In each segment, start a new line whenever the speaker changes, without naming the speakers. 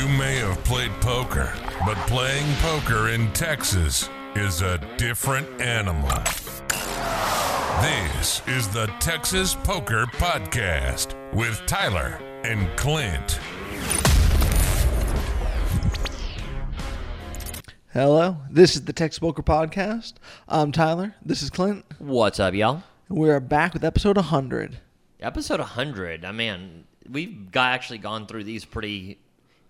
You may have played poker, but playing poker in Texas is a different animal. This is the Texas Poker Podcast with Tyler and Clint.
Hello, this is the Texas Poker Podcast. I'm Tyler. This is Clint.
What's up, y'all?
We are back with episode 100.
Episode 100. I mean, we've got actually gone through these pretty.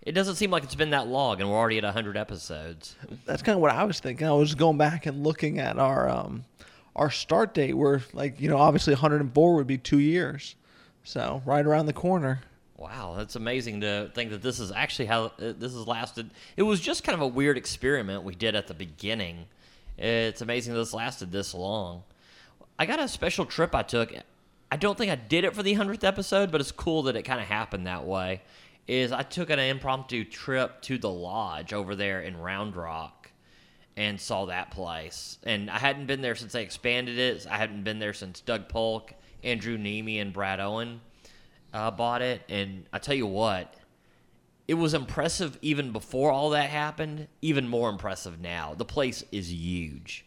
It doesn't seem like it's been that long, and we're already at 100 episodes.
That's kind of what I was thinking. I was going back and looking at our um, our start date. Where like you know, obviously 104 would be two years, so right around the corner.
Wow, that's amazing to think that this is actually how uh, this has lasted. It was just kind of a weird experiment we did at the beginning. It's amazing this lasted this long. I got a special trip I took. I don't think I did it for the 100th episode, but it's cool that it kind of happened that way. Is I took an impromptu trip to the lodge over there in Round Rock and saw that place. And I hadn't been there since they expanded it. I hadn't been there since Doug Polk, Andrew Neeme, and Brad Owen uh, bought it. And I tell you what, it was impressive even before all that happened. Even more impressive now. The place is huge.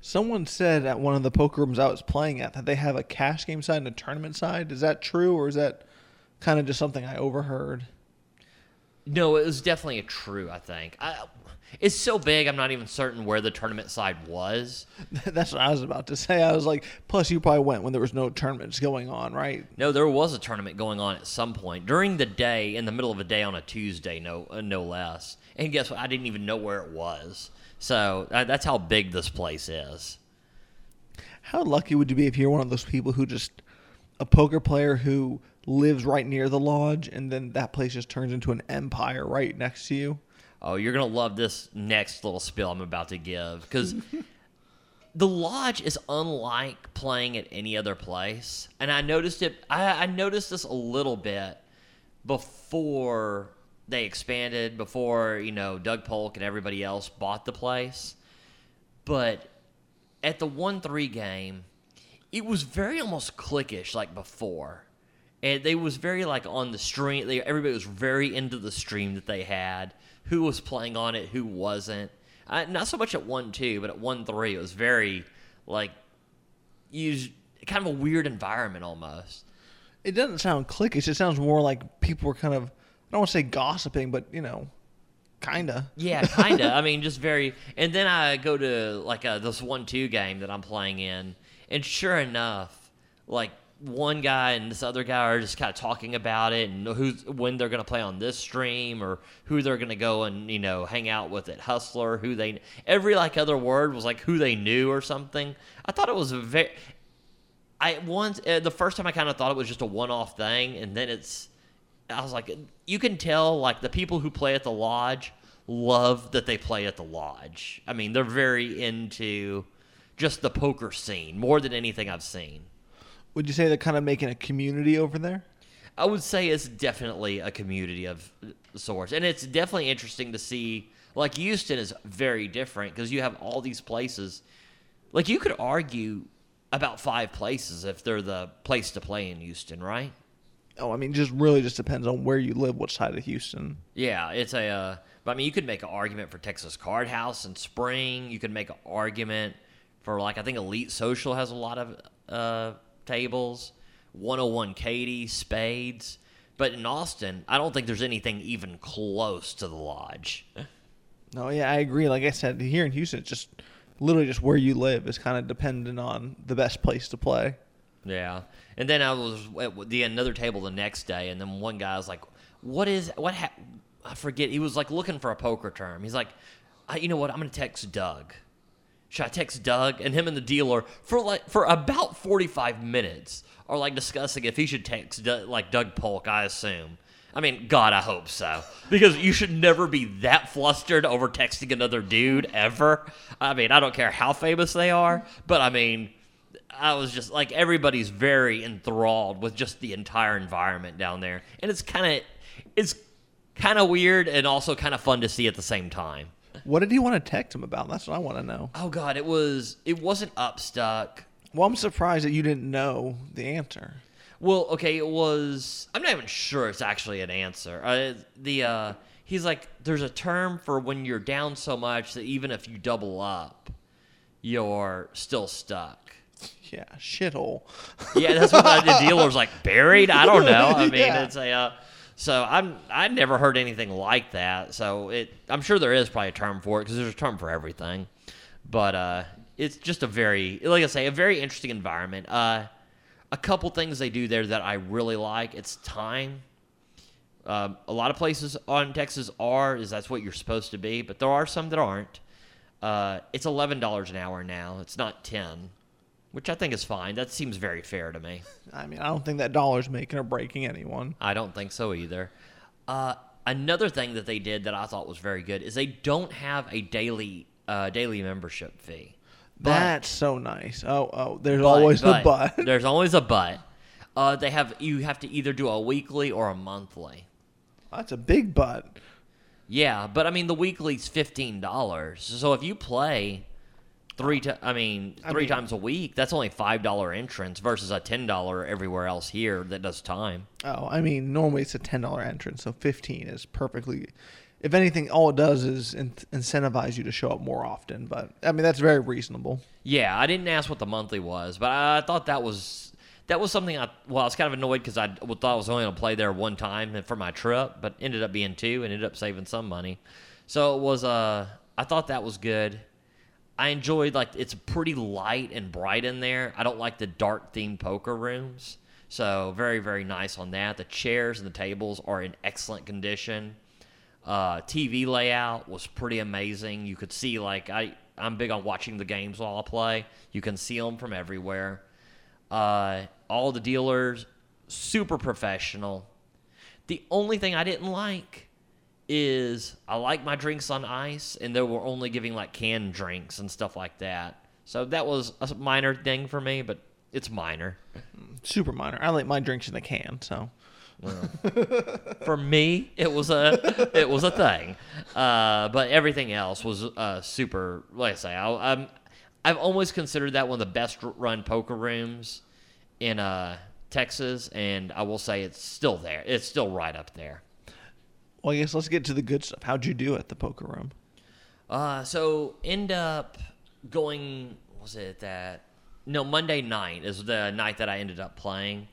Someone said at one of the poker rooms I was playing at that they have a cash game side and a tournament side. Is that true, or is that kind of just something I overheard?
No, it was definitely a true. I think I, it's so big. I'm not even certain where the tournament side was.
That's what I was about to say. I was like, plus you probably went when there was no tournaments going on, right?
No, there was a tournament going on at some point during the day, in the middle of a day on a Tuesday, no, uh, no less. And guess what? I didn't even know where it was. So uh, that's how big this place is.
How lucky would you be if you're one of those people who just a poker player who lives right near the lodge and then that place just turns into an empire right next to you?
Oh, you're gonna love this next little spill I'm about to give because the lodge is unlike playing at any other place, and I noticed it. I, I noticed this a little bit before they expanded, before you know Doug Polk and everybody else bought the place, but at the one three game, it was very almost cliquish like before. And they was very like on the stream. They, everybody was very into the stream that they had. Who was playing on it, who wasn't. Uh, not so much at one two, but at one three, it was very like used kind of a weird environment almost.
It doesn't sound cliquish. It sounds more like people were kind of I don't want to say gossiping, but you know, kinda.
Yeah, kinda. I mean, just very. And then I go to like a, this one two game that I'm playing in, and sure enough, like one guy and this other guy are just kind of talking about it and who's when they're going to play on this stream or who they're going to go and you know hang out with at Hustler. Who they every like other word was like who they knew or something. I thought it was a very. I once uh, the first time I kind of thought it was just a one off thing, and then it's. I was like, you can tell like the people who play at the lodge love that they play at the lodge. I mean, they're very into just the poker scene more than anything I've seen.
Would you say they're kind of making a community over there?
I would say it's definitely a community of sorts, and it's definitely interesting to see. Like Houston is very different because you have all these places. Like you could argue about five places if they're the place to play in Houston, right?
Oh, I mean, just really just depends on where you live, which side of Houston.
Yeah, it's a. Uh, but I mean, you could make an argument for Texas Card House and Spring. You could make an argument for like I think Elite Social has a lot of uh, tables. 101 Katy, Spades. But in Austin, I don't think there's anything even close to the lodge.
No, yeah, I agree. Like I said, here in Houston, it's just literally just where you live is kind of dependent on the best place to play.
Yeah. And then I was at the another table the next day, and then one guy was like, "What is what? Ha-? I forget." He was like looking for a poker term. He's like, "You know what? I'm gonna text Doug." Should I text Doug? And him and the dealer for like for about 45 minutes are like discussing if he should text like Doug Polk. I assume. I mean, God, I hope so. Because you should never be that flustered over texting another dude ever. I mean, I don't care how famous they are, but I mean, I was just like everybody's very enthralled with just the entire environment down there, and it's kind of it's kind of weird and also kind of fun to see at the same time.
What did he want to text him about? That's what I want to know.
Oh God, it was it wasn't Upstuck.
Well, I'm surprised that you didn't know the answer.
Well, okay, it was. I'm not even sure it's actually an answer. Uh, the uh, he's like, there's a term for when you're down so much that even if you double up, you're still stuck.
Yeah, shithole.
Yeah, that's what the, the dealer's like buried. I don't know. I mean,
Yeah.
it's a. Uh, so I'm I never heard anything like that. So it I'm sure there is probably a term for it because there's a term for everything. But uh, it's just a very like I say a very interesting environment. Uh, a couple things they do there that I really like. It's time. Um, a lot of places on Texas are is that's what you're supposed to be, but there are some that aren't. Uh, it's eleven dollars an hour now. It's not ten, which I think is fine. That seems very fair to me.
I mean, I don't think that dollar's making or breaking anyone.
I don't think so either. Uh, another thing that they did that I thought was very good is they don't have a daily uh, daily membership fee. But-
That's so nice. Oh, oh, there's
but-
always the but.
there's always a but. Uh, they have you have to either do a weekly or a monthly.
That's a big but.
Yeah, but I mean the weekly's fifteen dollars. So if you play three, ti I mean three
mean-
times a week, that's only five dollar entrance versus a ten dollar everywhere else here that does time.
Oh, I mean, normally it's a ten dollar entrance, so fifteen is perfectly. If anything, all it does is in- incentivize you to show up more often. But I mean, that's very reasonable.
Yeah, I didn't ask what the monthly was, but I thought that was that was something I well I was kind of annoyed because I thought I was only going to play there one time for my trip, but ended up being two and ended up saving some money. So it was uh I thought that was good. I enjoyed like it's pretty light and bright in there. I don't like the dark themed poker rooms. So very very nice on that. The chairs and the tables are in excellent condition. Uh, TV layout was pretty amazing. You could see like I I'm big on watching the games while I play. You can see them from everywhere. Uh, all the dealers super professional. The only thing I didn't like is I like my drinks on ice, and they were only giving like canned drinks and stuff like that. So that was a minor thing for me, but it's minor.
Super minor. I like my drinks in the can, so
for me, it was a it was a thing. Uh, but everything else was uh, super. Like I say, I, I'm I've always considered that one of the best run poker rooms in uh, Texas, and I will say it's still there. It's still right up there.
Well, I guess let's get to the good stuff. How'd you do at the poker room?
Uh, so end up going. Was it that? No, Monday night is the night that I ended up playing.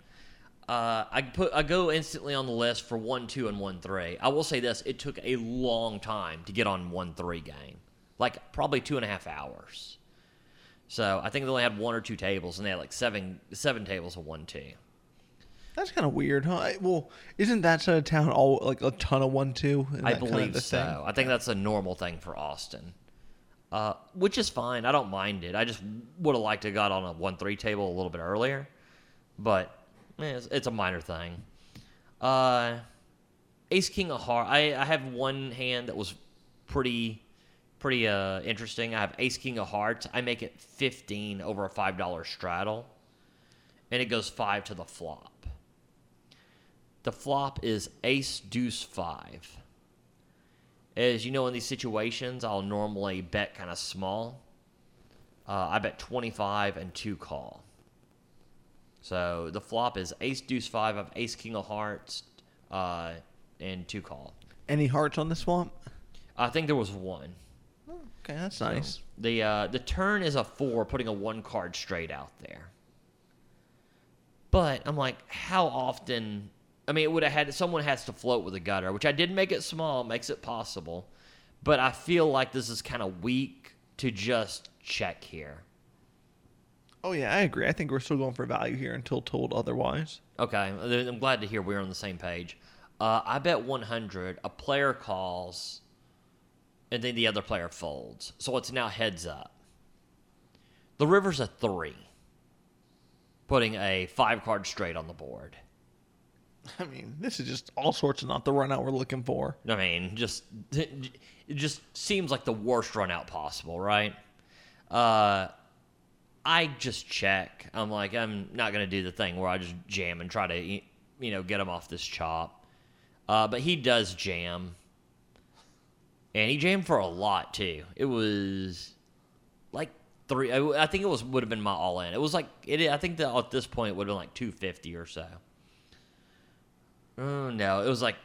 Uh, I put I go instantly on the list for one, two, and one, three. I will say this: it took a long time to get on one, three game, like probably two and a half hours. So I think they only had one or two tables, and they had like seven seven tables of one, two.
That's kind of weird, huh? Well, isn't that side of town all like a ton of one two?
I
that kinda
believe so.
thing?
I think that's a normal thing for Austin, uh, which is fine. I don't mind it. I just would have liked to have got on a one three table a little bit earlier, but eh, it's, it's a minor thing. Uh, Ace King of Heart. I, I have one hand that was pretty pretty uh, interesting. I have Ace King of Hearts. I make it fifteen over a five dollar straddle, and it goes five to the flop. The flop is Ace Deuce Five. As you know, in these situations, I'll normally bet kind of small. Uh, I bet 25 and 2 call. So the flop is Ace Deuce 5 of Ace King of Hearts uh, and 2 call.
Any hearts on the swamp?
I think there was one.
Okay, that's nice.
The uh, the turn is a four, putting a one card straight out there. But I'm like, how often? I mean, it would have had someone has to float with a gutter, which I did make it small, makes it possible. But I feel like this is kind of weak to just check here.
Oh yeah, I agree. I think we're still going for value here until told otherwise.
Okay, I'm glad to hear we're on the same page. Uh, I bet 100. A player calls, and then the other player folds. So it's now heads up. The river's a three, putting a five card straight on the board.
I mean, this is just all sorts of not the run out we're looking for.
I mean, just it just seems like the worst run out possible, right? Uh, I just check. I'm like, I'm not gonna do the thing where I just jam and try to, you know, get him off this chop. Uh, but he does jam, and he jammed for a lot too. It was like three. I think it was would have been my all in. It was like it. I think that at this point it would have been like two fifty or so. Oh no, it was like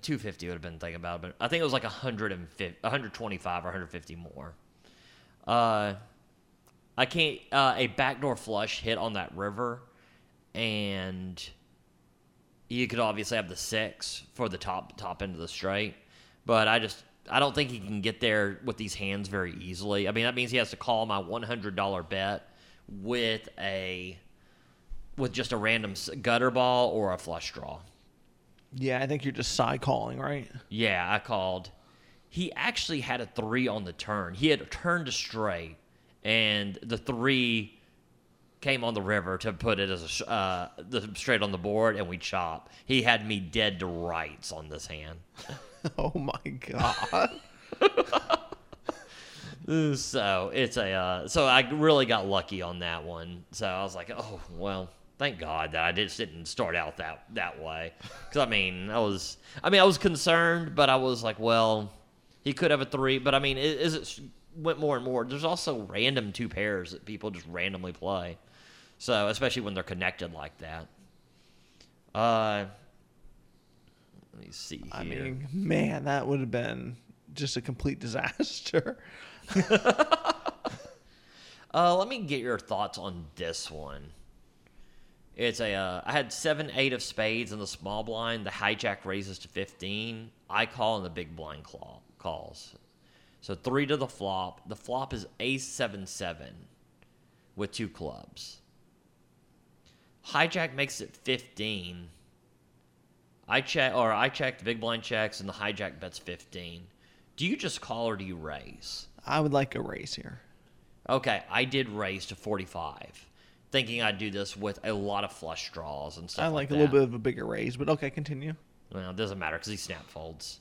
two fifty. Would have been thinking about, but I think it was like 150, 125 or one hundred fifty more. Uh, I can't. Uh, a backdoor flush hit on that river, and you could obviously have the six for the top top end of the straight, but I just I don't think he can get there with these hands very easily. I mean that means he has to call my one hundred dollar bet with a with just a random gutter ball or a flush draw.
Yeah, I think you're just side calling, right?
Yeah, I called. He actually had a three on the turn. He had turned to straight, and the three came on the river to put it as a uh, the straight on the board, and we chop. He had me dead to rights on this hand.
Oh my god.
So it's a uh, so I really got lucky on that one. So I was like, oh well, thank God that I just didn't start out that that way. Because I mean, I was I mean I was concerned, but I was like, well, he could have a three. But I mean, it, it went more and more, there's also random two pairs that people just randomly play. So especially when they're connected like that. Uh, let me see here.
I mean, man, that would have been just a complete disaster.
Uh, let me get your thoughts on this one. It's a. Uh, I had seven, eight of spades in the small blind. The hijack raises to fifteen. I call and the big blind claw calls. So three to the flop. The flop is ace seven seven, with two clubs. Hijack makes it fifteen. I check, or I check the big blind checks, and the hijack bets fifteen. Do you just call or do you raise?
I would like a raise here.
Okay, I did raise to 45, thinking I'd do this with a lot of flush draws and stuff
I
like,
like a little bit of a bigger raise, but okay, continue.
Well, it doesn't matter because he snap folds.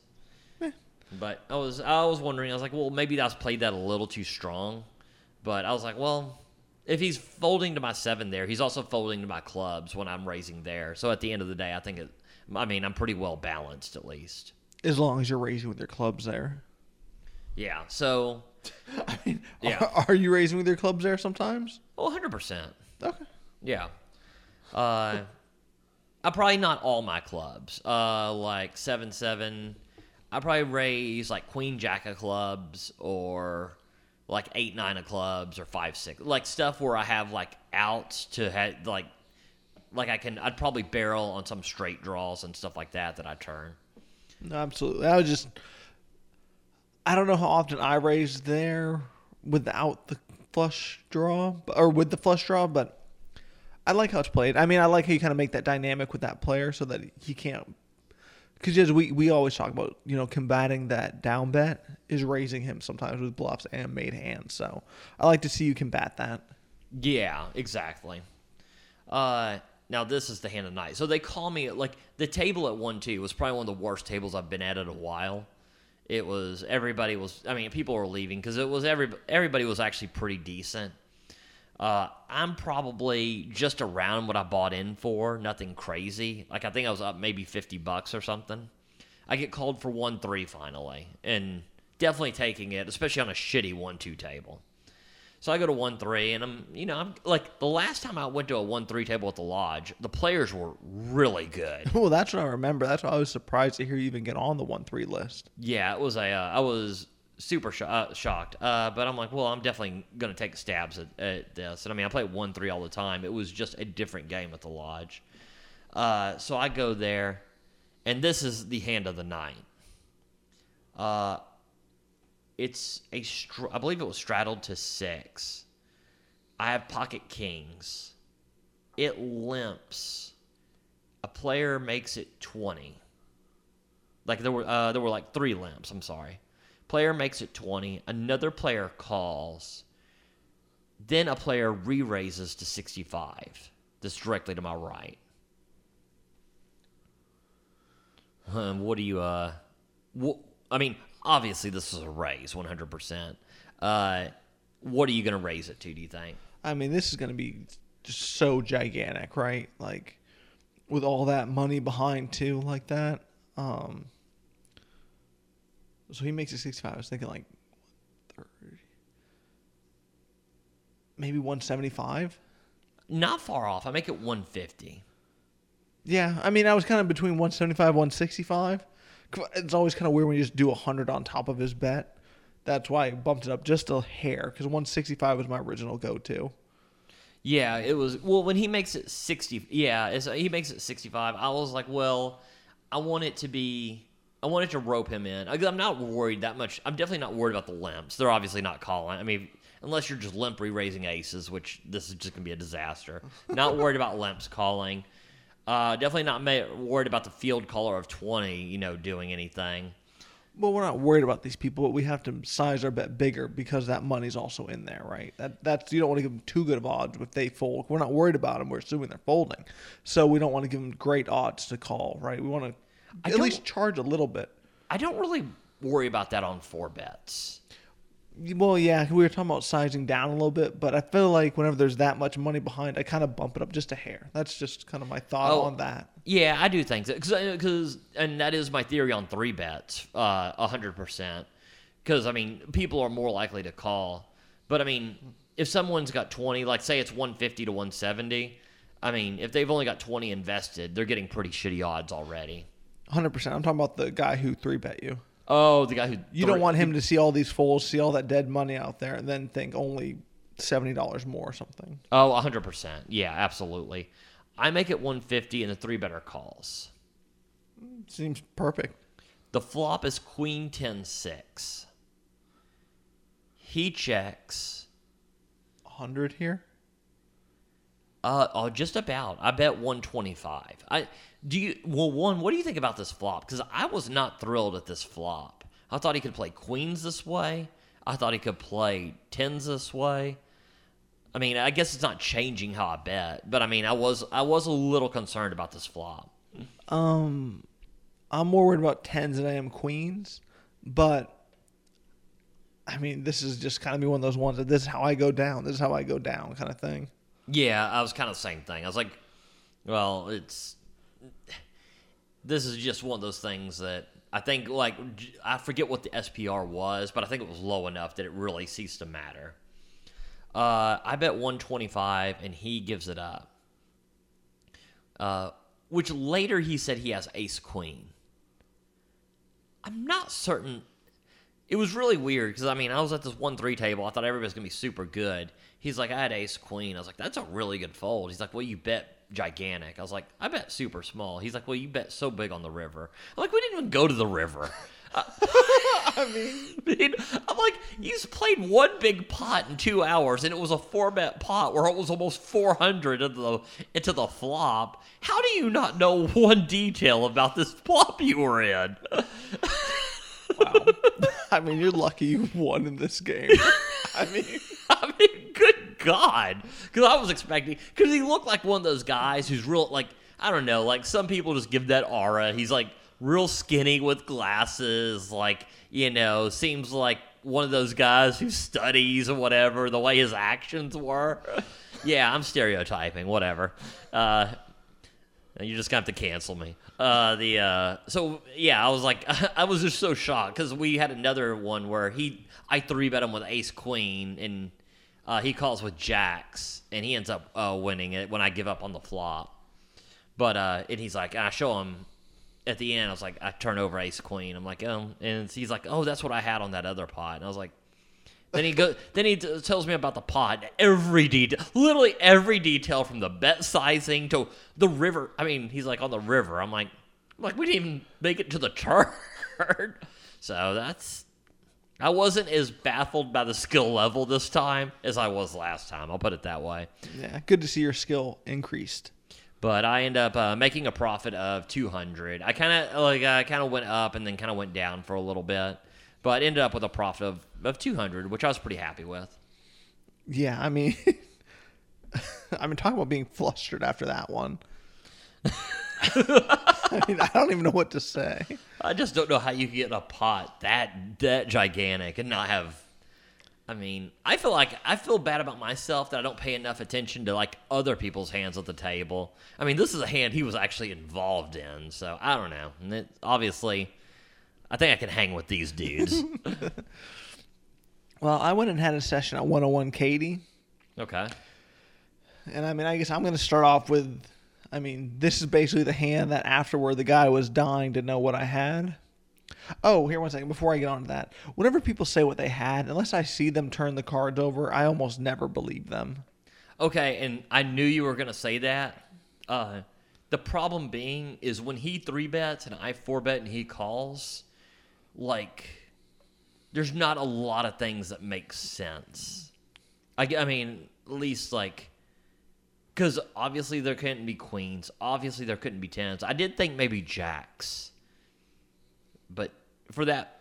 Eh.
But I was I was wondering. I was like, well, maybe I was played that a little too strong. But I was like, well, if he's folding to my seven there, he's also folding to my clubs when I'm raising there. So at the end of the day, I think it. I mean, I'm pretty well balanced at least.
As long as you're raising with your clubs there.
Yeah. So,
I mean,
Yeah.
are, are you raising with your clubs there sometimes?
well, 100 percent.
Okay.
Yeah. Uh, I probably not all my clubs. Uh, like seven seven. I probably raise like queen jack of clubs or like eight nine of clubs or five six like stuff where I have like outs to have like like I can I'd probably barrel on some straight draws and stuff like that that I turn.
No, absolutely. I was just. I don't know how often I raised there without the flush draw, or with the flush draw, but I like how it's played. I mean, I like how you kind of make that dynamic with that player so that he can't. Because as we we always talk about you know combating that down bet is raising him sometimes with bluffs and made hands. So I like to see you combat that.
Yeah, exactly. Uh, now this is the hand of night. So they call me like the table at one two was probably one of the worst tables I've been at in a while. It was everybody was. I mean, people were leaving because it was every everybody was actually pretty decent. Uh, I'm probably just around what I bought in for. Nothing crazy. Like I think I was up maybe fifty bucks or something. I get called for one three finally, and definitely taking it, especially on a shitty one two table. So I go to one three, and I'm you know I'm like the last time I went to a one three table at the lodge, the players were really good.
Well, that's what I remember. That's why I was surprised to hear you even get on the one three list.
Yeah, it was a. Uh, I was super sho- uh, shocked, uh, but I'm like, well, I'm definitely gonna take stabs at, at this. And I mean, I play one three all the time. It was just a different game at the lodge. Uh, so I go there, and this is the hand of the night. It's a. Str- I believe it was straddled to six. I have pocket kings. It limps. A player makes it twenty. Like there were uh, there were like three limps. I'm sorry. Player makes it 20. Another player calls. Then a player re-raises to 65. This directly to my right. Um, what do you uh? What, I mean, obviously this is a raise, 100. percent Uh, what are you gonna raise it to? Do you think?
I mean, this is going to be just so gigantic, right? Like with all that money behind too, like that. Um, so he makes it 65. I was thinking like 30. maybe 175.
Not far off. I make it 150.
Yeah, I mean, I was kind of between 175, 165. It's always kind of weird when you just do 100 on top of his bet. That's why I bumped it up just a hair because 165 was my original go-to.
Yeah, it was. Well, when he makes it 60, yeah, he makes it 65. I was like, well, I want it to be. I wanted to rope him in. I'm not worried that much. I'm definitely not worried about the limps. They're obviously not calling. I mean, unless you're just limp re-raising aces, which this is just gonna be a disaster. Not worried about limps calling. Uh, definitely not ma- worried about the field caller of 20. You know, doing anything.
Well, we're not worried about these people, but we have to size our bet bigger because that money's also in there, right? That that's you don't want to give them too good of odds if they fold. We're not worried about them. We're assuming they're folding, so we don't want to give them great odds to call, right? We want to
I
at least charge a little bit.
I don't really worry about that on four bets.
Well, yeah, we were talking about sizing down a little bit, but I feel like whenever there's that much money behind, I kind of bump it up just a hair. That's just kind of my thought
Oh.
on that.
Yeah, I do think that because and that is my theory on three bets, uh, a hundred percent. Because I mean, people are more likely to call, but I mean, if someone's got twenty, like say it's one fifty to one seventy, I mean, if they've only got twenty invested, they're getting pretty shitty odds already.
100%. I'm talking about the guy who three bet you.
Oh, the guy who
You don't want him to see all these folds, see all that dead money out there, and then think only $70 more or something.
Oh, a hundred percent. Yeah, absolutely. I make it one fifty, and the three better calls.
Seems perfect.
The flop is queen ten six. He checks.
100 here?
Uh, oh, just about. I bet 125. I do you well one. What do you think about this flop? Because I was not thrilled at this flop. I thought he could play queens this way. I thought he could play tens this way. I mean, I guess it's not changing how I bet, but I mean, I was I was a little concerned about this flop.
Um, I'm more worried about tens than I am queens, but I mean, this is just kind of be one of those ones that this is how I go down. This is how I go down, kind of thing.
Yeah, I was kind of the same thing. I was like, well, it's this is just one of those things that I think like I forget what the SPR was, but I think it was low enough that it really ceased to matter. Uh, I bet 125, and he gives it up. Uh, which later he said he has ace queen. I'm not certain. It was really weird because I mean I was at this one three table. I thought everybody was gonna be super good. He's like, I had ace queen. I was like, that's a really good fold. He's like, well, you bet gigantic. I was like, I bet super small. He's like, well, you bet so big on the river. I'm like, we didn't even go to the river.
I mean,
I'm like, you played one big pot in two hours, and it was a four bet pot where it was almost 400 into the into the flop. How do you not know one detail about this flop you were in?
wow. I mean, you're lucky you won in this game. I mean,
I mean, God. Because I was expecting, because he looked like one of those guys who's real, like, I don't know, like some people just give that aura. He's like real skinny with glasses, like, you know, seems like one of those guys who studies or whatever, the way his actions were. Yeah, I'm stereotyping, whatever. Uh, you're just gonna have to cancel me. Uh, the uh, so yeah, I was like, I was just so shocked because we had another one where he, I three bet him with ace queen, and uh, he calls with jacks, and he ends up uh, winning it when I give up on the flop. But uh, and he's like, I show him at the end. I was like, I turn over ace queen. I'm like, oh, and he's like, oh, that's what I had on that other pot. And I was like. Then he go. Then he t- tells me about the pot. Every detail, literally every detail, from the bet sizing to the river. I mean, he's like on the river. I'm like, I'm like we didn't even make it to the turn. so that's. I wasn't as baffled by the skill level this time as I was last time. I'll put it that way.
yeah, good to see your skill increased.
But I end up uh, making a profit of 200. I kind of like I kind of went up and then kind of went down for a little bit, but ended up with a profit of, of 200, which I was pretty happy with.
Yeah, I mean, I mean, talking about being flustered after that one. I mean, I don't even know what to say.
I just don't know how you get a pot that that gigantic and not have. I mean, I feel like I feel bad about myself that I don't pay enough attention to like other people's hands at the table. I mean, this is a hand he was actually involved in, so I don't know. And it, obviously, I think I can hang with these dudes.
Well, I went and had a session at 101 Katy,
Okay.
And I mean, I guess I'm going to start off with. I mean, this is basically the hand that afterward the guy was dying to know what I had. Oh, here one second before I get on to that. Whenever people say what they had, unless I see them turn the cards over, I almost never believe them.
Okay, and I knew you were gonna say that. Uh, the problem being is when he three bets and I four bet and he calls, like, there's not a lot of things that make sense. I, I mean, at least like, because obviously there couldn't be queens. Obviously there couldn't be tens. I did think maybe jacks, but for that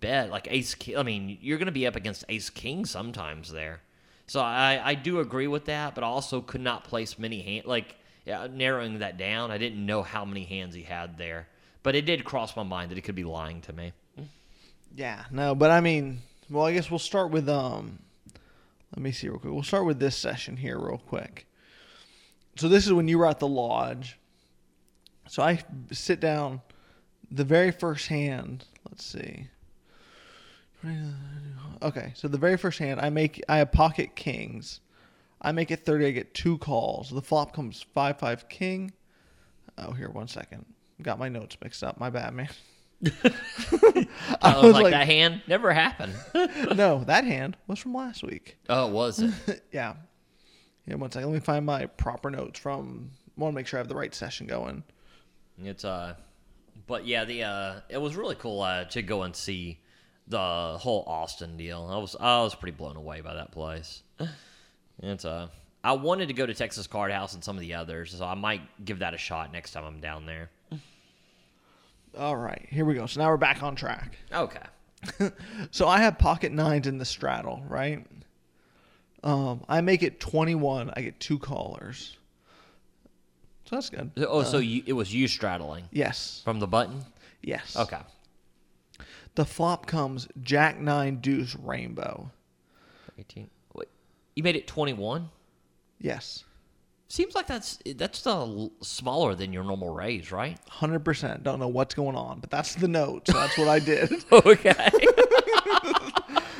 bet, like ace king, I mean, you're going to be up against ace king sometimes there. So I, I do agree with that, but I also could not place many hand like yeah, narrowing that down. I didn't know how many hands he had there, but it did cross my mind that he could be lying to me.
Yeah, no, but I mean, well, I guess we'll start with um. Let me see real quick. We'll start with this session here real quick. So this is when you were at the lodge. So I sit down. The very first hand. Let's see. Okay, so the very first hand, I make I have pocket kings. I make it thirty. I get two calls. The flop comes five five king. Oh, here one second. Got my notes mixed up. My bad, man.
I oh, was like, that hand never happened.
no, that hand was from last week.
oh, was it?
yeah. Yeah, one second. Let me find my proper notes from. I Want to make sure I have the right session going.
It's uh, but yeah, the uh, it was really cool uh, to go and see the whole Austin deal. I was I was pretty blown away by that place. It's uh, I wanted to go to Texas Card House and some of the others, so I might give that a shot next time I'm down there.
All right, here we go. So now we're back on track.
Okay.
So I have pocket nines in the straddle, right? Um, I make it 21. I get two callers. So that's good.
Oh, so you, it was you straddling
Yes.
from the button?
Yes.
Okay.
The flop comes Jack nine deuce rainbow.
18. Wait, you made it 21?
Yes.
Seems like that's that's the smaller than your normal raise, right?
100%. Don't know what's going on, but that's the note. So that's what I did.
Okay.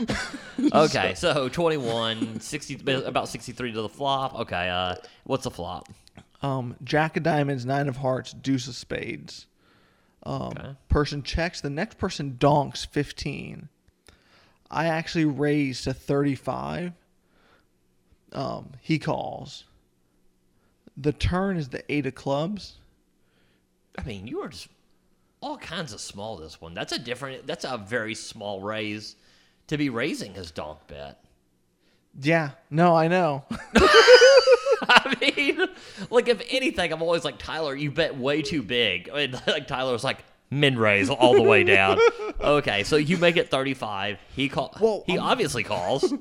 okay, so 21, 60, about 63 to the flop. Okay, uh, what's the flop?
Um, Jack of diamonds, nine of hearts, deuce of spades. Um,
Okay.
Person checks. The next person donks 15. I actually raise to 35. Um, he calls. The turn is the eight of clubs.
I mean, you are just all kinds of small this one. That's a different, that's a very small raise to be raising his donk bet.
Yeah, no, I know.
I mean, like if anything, I'm always like Tyler. You bet way too big. I mean, like Tyler's like min raise all the way down. Okay, so you make it 35. He call.
Well,
he
I'm-
obviously calls.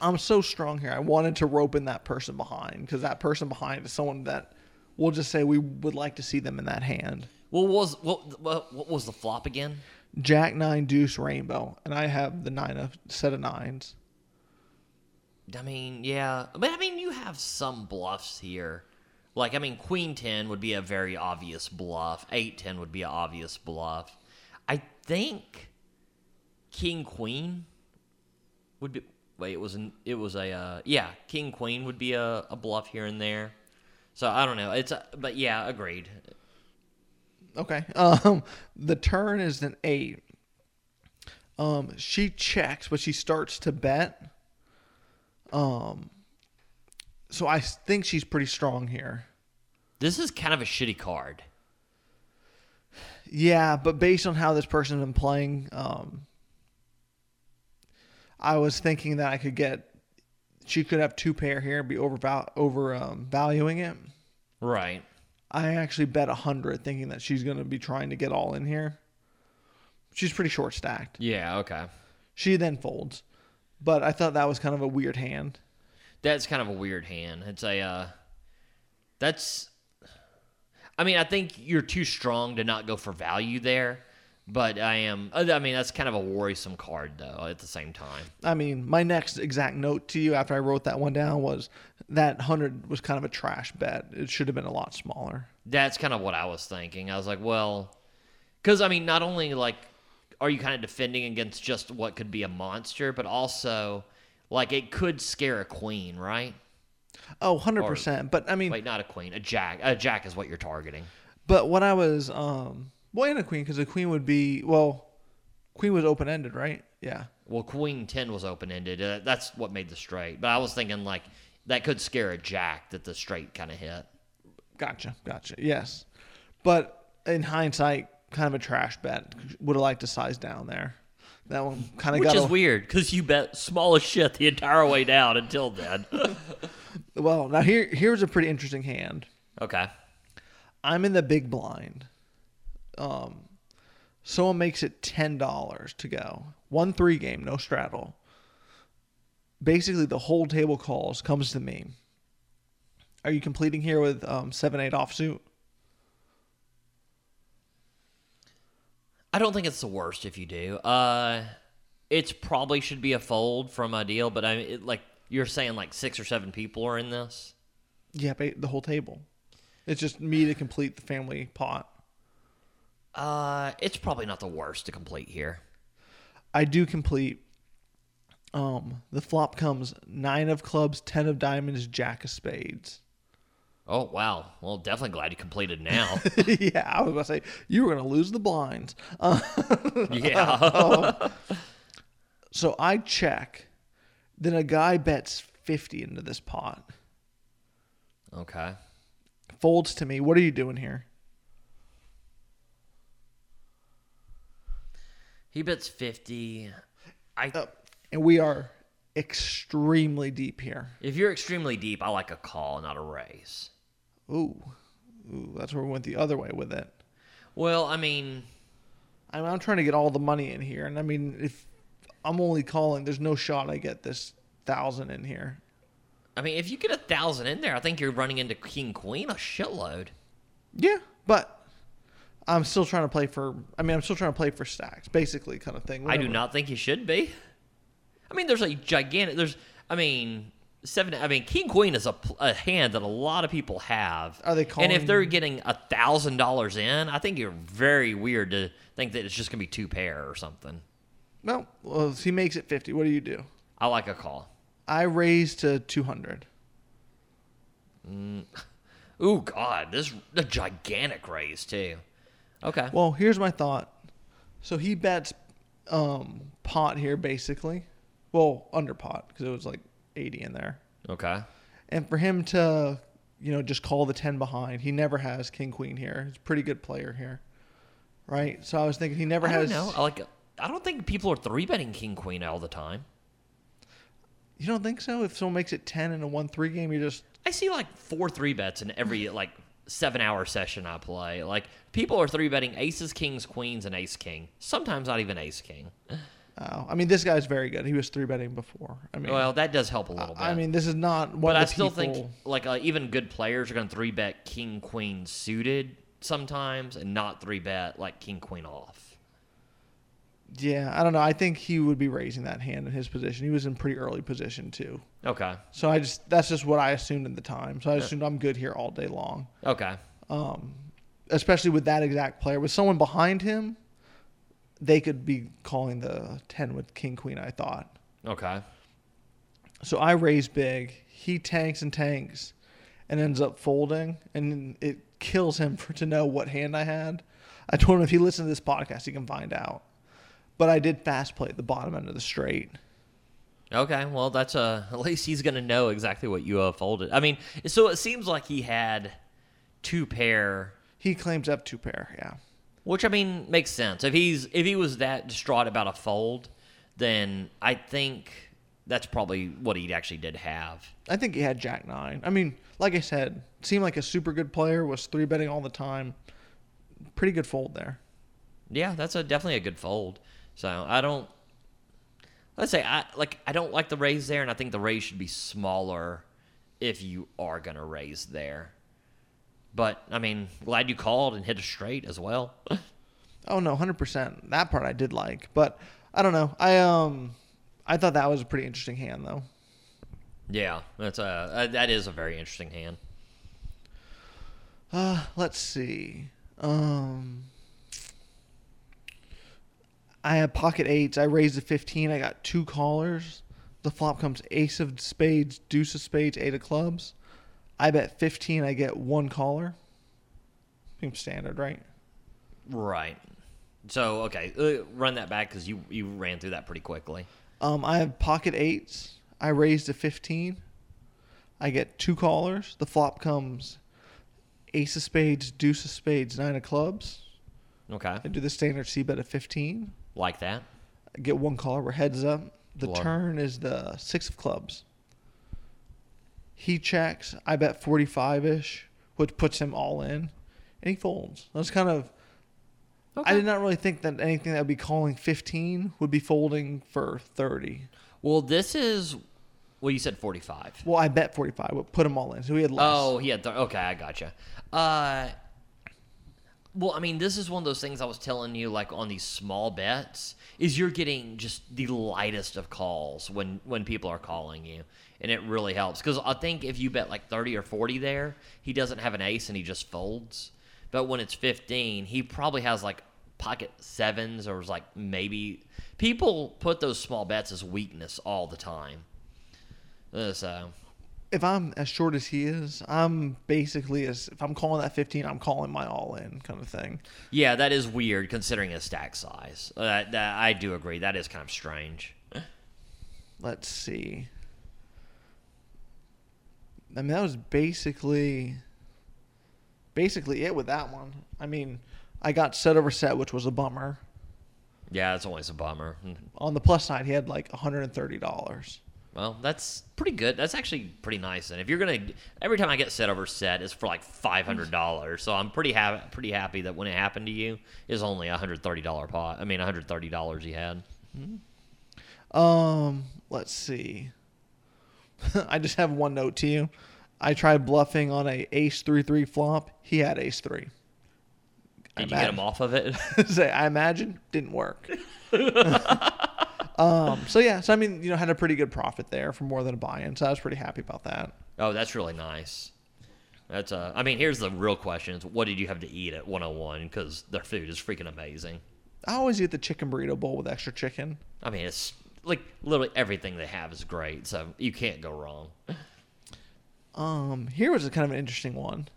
I'm so strong here. I wanted to rope in that person behind because that person behind is someone that we'll just say we would like to see them in that hand.
what was what, what what was the flop again?
Jack nine deuce rainbow, and I have the nine of set of nines.
I mean, yeah, but I mean, you have some bluffs here. Like, I mean, Queen ten would be a very obvious bluff. Eight ten would be an obvious bluff. I think King Queen would be. Wait, it was an, it was a uh, yeah. King Queen would be a, a bluff here and there. So I don't know. It's a, but yeah, agreed.
Okay. Um, the turn is an eight. Um, she checks, but she starts to bet. Um, so I think she's pretty strong here.
This is kind of a shitty card.
Yeah, but based on how this person's been playing, um, I was thinking that I could get. She could have two pair here and be over over um, valuing it.
Right.
I actually bet a hundred, thinking that she's going to be trying to get all in here. She's pretty short stacked.
Yeah. Okay.
She then folds, but I thought that was kind of a weird hand.
That's kind of a weird hand. It's a uh that's I mean, I think you're too strong to not go for value there, but I am I mean, that's kind of a worrisome card though at the same time.
I mean, my next exact note to you after I wrote that one down was that hundred was kind of a trash bet. It should have been a lot smaller.
That's kind of what I was thinking. I was like, well, cuz I mean, not only like are you kind of defending against just what could be a monster, but also Like it could scare a queen, right?
Oh, 100%. But I mean,
Wait, not a queen. A jack. A jack is what you're targeting.
but what I was, um, well, and a queen, because a queen would be, well, queen was open ended, right? Yeah.
Well, queen ten was open ended. Uh, that's what made the straight. But I was thinking like that could scare a jack that the straight kind of hit.
Gotcha. Gotcha. Yes. But in hindsight, kind of a trash bet. Would have liked to size down there. That one kind of
Which
got
is
a-
weird because you bet small as shit the entire way down until then.
Well, now here here's a pretty interesting hand.
okay.
I'm in the big blind. Um, someone makes it ten dollars to go. One three game, no straddle. Basically, the whole table calls comes to me. Are you completing here with um, seven eight offsuit?
I don't think it's the worst if you do. Uh, it's probably should be a fold from a deal, but I it, like you're saying, like six or seven people are in this.
Yeah, the whole table. It's just me to complete the family pot.
Uh, it's probably not the worst to complete here.
I do complete. Um, the flop comes nine of clubs, ten of diamonds, jack of spades.
Oh wow! Well, definitely glad you completed now.
yeah, I was about to say you were gonna lose the blinds. Uh,
yeah.
so I check. Then a guy bets fifty into this pot.
okay.
Folds to me. What are you doing here?
He bets fifty. I
and we are extremely deep here.
if you're extremely deep, I like a call, not a raise.
Ooh, ooh, that's where we went the other way with it.
Well, I mean,
I mean, I'm trying to get all the money in here, and I mean, if I'm only calling, there's no shot I get this thousand in here.
I mean, if you get a thousand in there, I think you're running into king queen a shitload.
Yeah, but I'm still trying to play for. I mean, I'm still trying to play for stacks, basically, kind of thing.
I do not think you should be. I mean, there's a gigantic. There's, I mean, seven. I mean, king queen is a, a hand that a lot of people have.
Are they calling?
And if they're getting a thousand dollars in, I think you're very weird to think that it's just gonna be two pair or something.
No, well, if he makes it 50, what do you do?
I like a call.
I raise to 200. Mm.
Ooh, God, this a gigantic raise too. Okay.
Well, here's my thought. So he bets um, pot here, basically. Well, under pot, because it was like 80 in there.
Okay.
And for him to, you know, just call the 10 behind, he never has king queen here. He's a pretty good player here. Right? So I was thinking he never
I
has.
I like. I don't think people are three betting king queen all the time.
You don't think so? If someone makes it 10 in a 1 3 game, you just.
I see like four three bets in every like seven hour session I play. Like people are three betting aces, kings, queens, and ace king. Sometimes not even ace king.
Oh, I mean, this guy's very good. He was 3 betting before. I mean,
Well, that does help a little bit.
I mean, this is not one
but I still
people-
think like uh, even good players are going to three bet king queen suited sometimes, and not three bet like king queen off.
Yeah, I don't know. I think he would be raising that hand in his position. He was in pretty early position too.
Okay.
So I just that's just what I assumed at the time. So I assumed I'm good here all day long.
Okay.
Um, especially with that exact player. With someone behind him, they could be calling the 10 with king queen, I thought.
Okay.
So I raise big. He tanks and tanks and ends up folding and it kills him for to know what hand I had. I told him if he listens to this podcast, he can find out. But I did fast play at the bottom end of the straight.
Okay, well, that's uh, at least he's gonna know exactly what you uh, folded. I mean, so it seems like he had two pair,
He claims up two pair, yeah.
which I mean makes sense. If he's if he was that distraught about a fold, then I think that's probably what he actually did have.
I think he had Jack Nine. I mean, like I said, seemed like a super good player. Was three betting all the time. Pretty good fold there.
Yeah, that's a definitely a good fold. So I don't. Let's say I like I don't like the raise there, and I think the raise should be smaller if you are gonna raise there. But I mean, glad you called and hit a straight as well.
Oh no, hundred percent. That part I did like, but I don't know. I um, I thought that was a pretty interesting hand though.
yeah, that's a uh, that is a very interesting hand.
Uh, let's see. Um, I have pocket eights. I raised to fifteen. I got two callers. The flop comes ace of spades, deuce of spades, eight of clubs. I bet 15, I get one caller. Seems standard, right?
Right. So okay, uh, run that back because you you ran through that pretty quickly.
Um, I have pocket eights. I raise to 15. I get two callers. The flop comes ace of spades, deuce of spades, nine of clubs.
Okay,
I do the standard C bet at 15.
Like that.
Get one caller. We're heads up. The
Love.
turn is the six of clubs. He checks. I bet 45 ish, which puts him all in. And he folds. That's kind of. Okay. I did not really think that anything that would be calling 15 would be folding for 30.
Well, this is well, you said forty-five.
Well, I bet 45, but put him all in. So he had less.
Oh, he had th- okay. I gotcha. Uh, well, I mean, this is one of those things I was telling you, like on these small bets, is you're getting just the lightest of calls when when people are calling you, and it really helps because I think if you bet like thirty or forty there, he doesn't have an ace and he just folds. But when it's fifteen, he probably has like pocket sevens or like maybe people put those small bets as weakness all the time. Uh, so
If I'm as short as he is, I'm basically as if I'm calling that 15, I'm calling my all in kind of thing.
Yeah, that is weird considering his stack size. Uh, that, I do agree. That is kind of strange.
Let's see. I mean, that was basically basically it with that one. I mean, I got set over set, which was a bummer.
Yeah, it's always a bummer.
On the plus side, he had like $130.
Well, that's pretty good. That's actually pretty nice. And if you're gonna, every time I get set over set, it's for like five hundred dollars. So I'm pretty happy, pretty happy that when it happened to you, is only a hundred thirty dollar pot. I mean, a hundred thirty dollars you had.
Um, let's see. I just have one note to you. I tried bluffing on a ace three three flop. He had ace three. I
Did you get him off of it?
Say, I imagine didn't work. um. So yeah. So I mean, you know, had a pretty good profit there for more than a buy-in. So I was pretty happy about that.
oh, that's really nice. That's uh. I mean, here's the real question: is What did you have to eat at 101? Because their food is freaking amazing.
I always eat the chicken burrito bowl with extra chicken.
I mean, it's like literally everything they have is great, so you can't go wrong.
Um, here was a kind of an interesting one.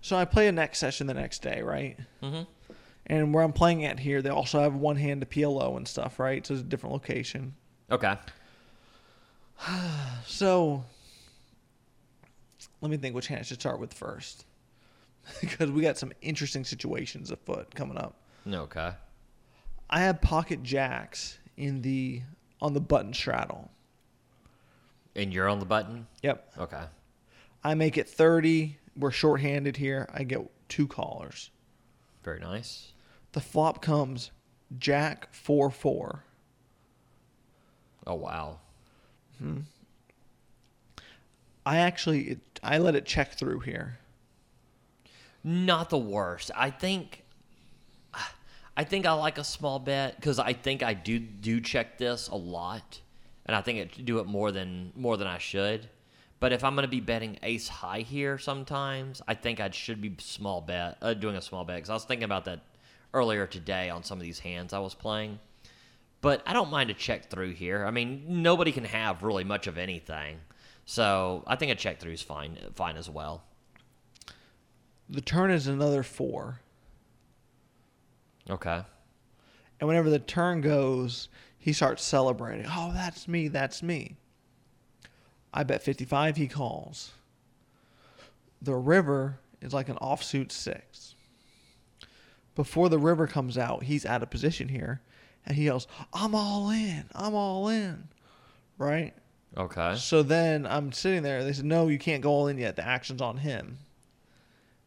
So I play a next session the next day, right?
Mhm.
And where I'm playing at here, they also have one hand to PLO and stuff, right? So it's a different location.
Okay.
So let me think which hand I should start with first, because we got some interesting situations afoot coming up.
Okay.
I have pocket jacks in the on the button straddle.
And you're on the button.
Yep.
Okay.
I make it 30. We're shorthanded here. I get two callers.
Very nice.
The flop comes Jack 4 4.
Oh wow. Hmm.
I actually it, I let it check through here.
Not the worst. I think. I think I like a small bet because I think I do do check this a lot, and I think I do it more than more than I should. But if I'm going to be betting ace high here, sometimes I think I should be small bet uh, doing a small bet because I was thinking about that earlier today on some of these hands I was playing. But I don't mind a check through here. I mean, nobody can have really much of anything, so I think a check through is fine fine as well.
The turn is another 4.
Okay.
And whenever the turn goes, he starts celebrating. Oh, that's me. That's me. I bet 55 he calls. The river is like an offsuit 6. Before the river comes out, he's out of position here. And he yells, I'm all in. I'm all in. Right?
Okay.
So then I'm sitting there. They said, "No, you can't go all in yet. The action's on him."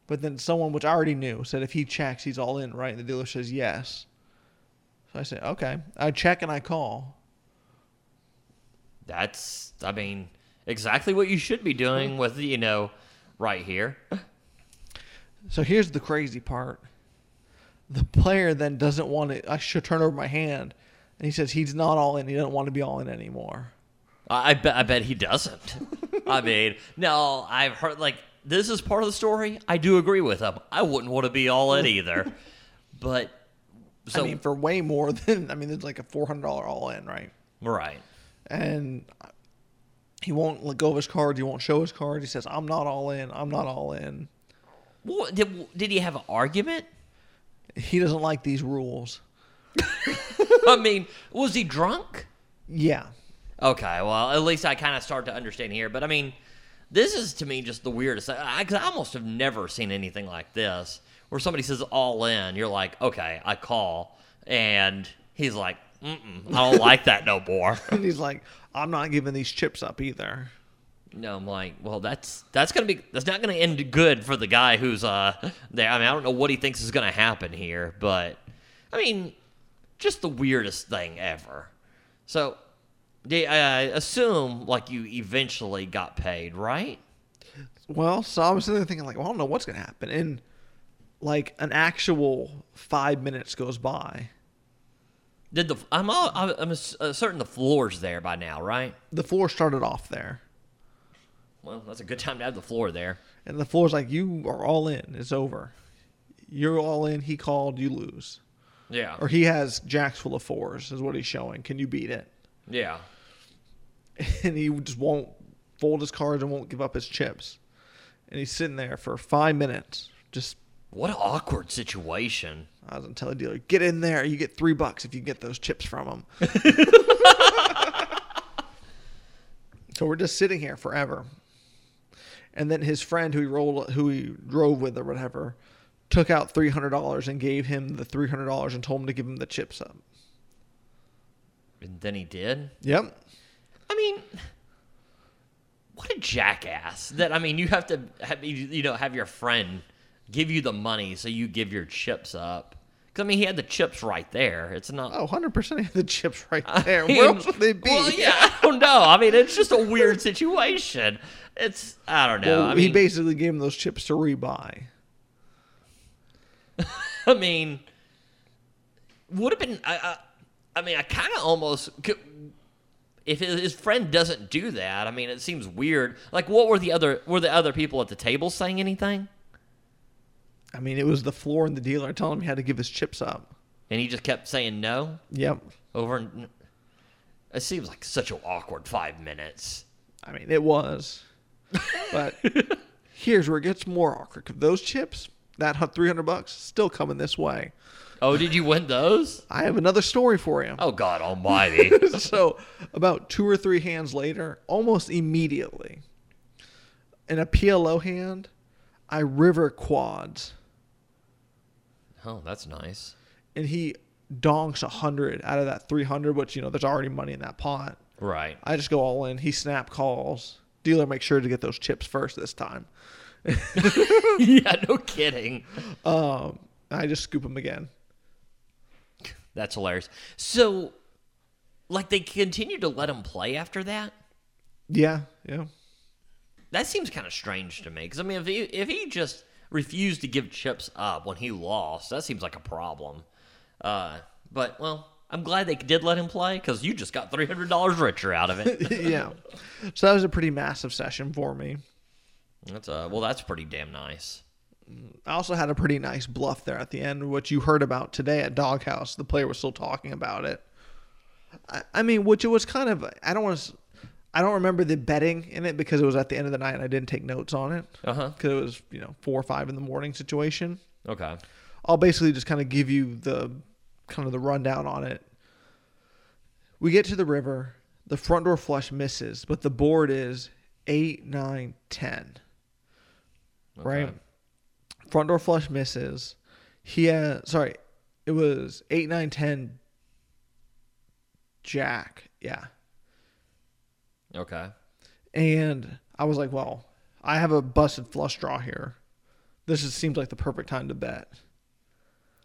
But then someone, which I already knew, said if he checks, he's all in, right? And the dealer says yes. So I say, "Okay." I check and I call.
That's, I mean, exactly what you should be doing mm-hmm. with, you know, right here.
So here's the crazy part: the player then doesn't want to. I should turn over my hand, and he says he's not all in. He doesn't want to be all in anymore.
I, bet, I bet he doesn't. I mean, no, I've heard like this is part of the story. I do agree with him. I wouldn't want to be all in either, but so
I mean, for way more than I mean, it's like a four hundred dollar all in, right?
Right.
and he won't let go of his cards. He won't show his cards. He says, "I'm not all in. I'm not all in."
What, did, did he have an argument?
He doesn't like these rules.
I mean, was he drunk?
Yeah,
Okay, well, at least I kind of start to understand here. But I mean, this is to me just the weirdest. I, I almost have never seen anything like this where somebody says all in. You're like, okay, I call. And he's like, Mm-mm, I don't like that no more.
and he's like, "I'm not giving these chips up either."
No, I'm like, well, that's that's gonna be that's not gonna end good for the guy who's uh there. I mean, I don't know what he thinks is gonna happen here, but I mean, just the weirdest thing ever. So, I assume like you eventually got paid, right?
Well, so I was sitting there thinking, like, well, I don't know what's gonna happen, and like an actual five minutes goes by.
Did the I'm all, I'm uh, certain the floor's there by now, right?
The floor started off there,
Well, that's a good time to have the floor there.
and the floor's like, "You are all in. It's over. You're all in." He called. You lose,
Yeah,
or he has jacks full of fours. Is what he's showing. Can you beat it?
yeah.
and he just won't fold his cards and won't give up his chips. And he's sitting there for five minutes. Just
What an awkward situation.
I was gonna tell the dealer, get in there. You get three bucks if you get those chips from him. so we're just sitting here forever. And then his friend who he rolled, who he drove with or whatever, took out three hundred dollars and gave him the three hundred dollars and told him to give him the chips up.
And then he did.
Yep.
I mean, what a jackass! That I mean, you have to have you know have your friend give you the money so you give your chips up. Because I mean, he had the chips right there. It's not.
Oh, 100% of the chips right
I
there.
mean,
Where else would they be?
Well, yeah, I don't know. I mean, it's just a weird situation. It's I don't know.
Well,
I
he basically gave him those chips to rebuy.
I mean, would have been. I, I, I mean, I kind of almost. If his his friend doesn't do that, I mean, it seems weird. Like, what were the other? Were the other people at the table saying anything?
I mean, it was the floor and the dealer telling him he had to give his chips up.
And he just kept saying no
Yep.
over and. It seems like such an awkward five minutes.
I mean, it was. But here's where it gets more awkward. Those chips, that 300 bucks, still coming this way.
Oh, did you win those?
I have another story for you.
Oh God Almighty!
so, about two or three hands later, almost immediately, in a PLO hand, I river quads.
oh, that's nice.
and he donks a hundred out of that 300 which you know there's already money in that pot
Right.
i just go all in he snap calls dealer make sure to get those chips first this time
yeah, no kidding.
um i just scoop them again
That's hilarious. So, like, they continue to let him play after that.
yeah yeah
That seems kind of strange to me. Because I mean, if he if he just refused to give chips up when he lost, that seems like a problem. Uh, but well, I'm glad they did let him play because you just got three hundred dollars richer out of it.
yeah so that was a pretty massive session for me
that's uh, well, that's pretty damn nice.
i also had a pretty nice bluff there at the end which you heard about today at doghouse the player was still talking about it i, I mean which it was kind of i don't want to i don't remember the betting in it because it was at the end of the night and i didn't take notes on it because it was you know four or five in the morning situation.
Okay.
I'll basically just kind of give you the kind of the rundown on it. We get to the river. The front door flush misses, but the board is eight, nine, ten. Right.
Okay.
Front door flush misses. He sorry, it was eight, nine, ten. Jack, yeah.
Okay.
And I was like, well, I have a busted flush draw here. This is, seems like the perfect time to bet.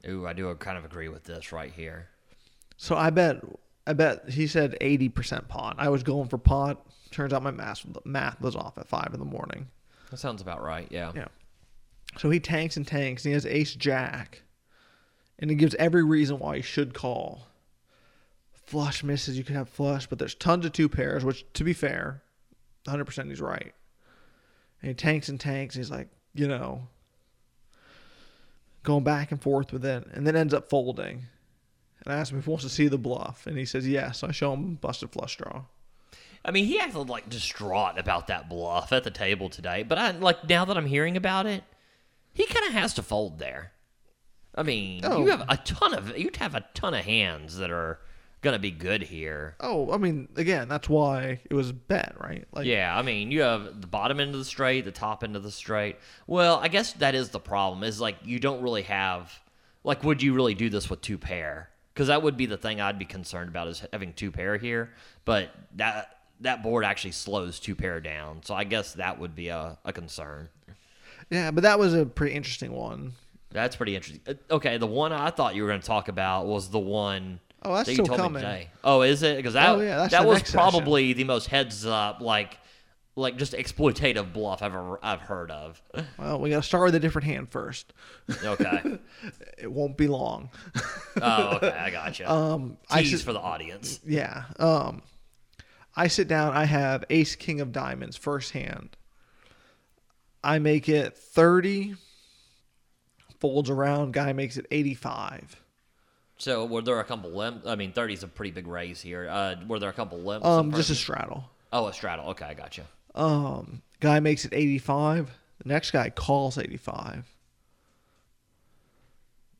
Ooh, I do kind of agree with this right here.
So I bet, I bet he said 80% pot. I was going for pot. Turns out my math, math was off at five in the morning.
That sounds about right. Yeah.
Yeah. So he tanks and tanks, and he has ace jack. And he gives every reason why he should call. Flush misses, you could have flush, but there's tons of two pairs, which, to be fair, 100% he's right. And he tanks and tanks, and he's like, you know, going back and forth with it, and then ends up folding. and I ask him if he wants to see the bluff, and he says yes. So I show him busted flush draw.
I mean, he acted like distraught about that bluff at the table today. But I like now that I'm hearing about it, he kind of has to fold there. I mean,
Oh.
you have a ton of you'd have a ton of hands that are gonna be good here.
Oh, I mean, again, that's why it was bet, right? Like,
Yeah, I mean, you have the bottom end of the straight, the top end of the straight. Well, I guess that is the problem. Is like you don't really have like would you really do this with two pair? Because that would be the thing I'd be concerned about is having two pair here. But that that board actually slows two pair down, so I guess that would be a, a concern.
yeah, but that was a pretty interesting one.
That's pretty interesting. Uh, Okay, the one I thought you were going to talk about was the one.
Oh, that's
that
still coming.
Oh, is it? Because that
Oh, yeah,
that was
next session.
probably the most heads up, like like just exploitative bluff I've ever I've heard of.
Well, we got to start with a different hand first.
Okay.
It won't be long.
oh, okay, I gotcha.
Um, I
Tease for the audience.
Yeah. Um, I sit down. I have Ace King of Diamonds first hand. I make it thirty. Folds around. Guy makes it eighty-five.
So were there a couple limp? I mean, thirty is a pretty big raise here. Uh, were there a couple limps?
Um, just a straddle.
oh, a straddle. Okay, I gotcha.
Um, guy makes it eighty-five. The next guy calls eighty-five.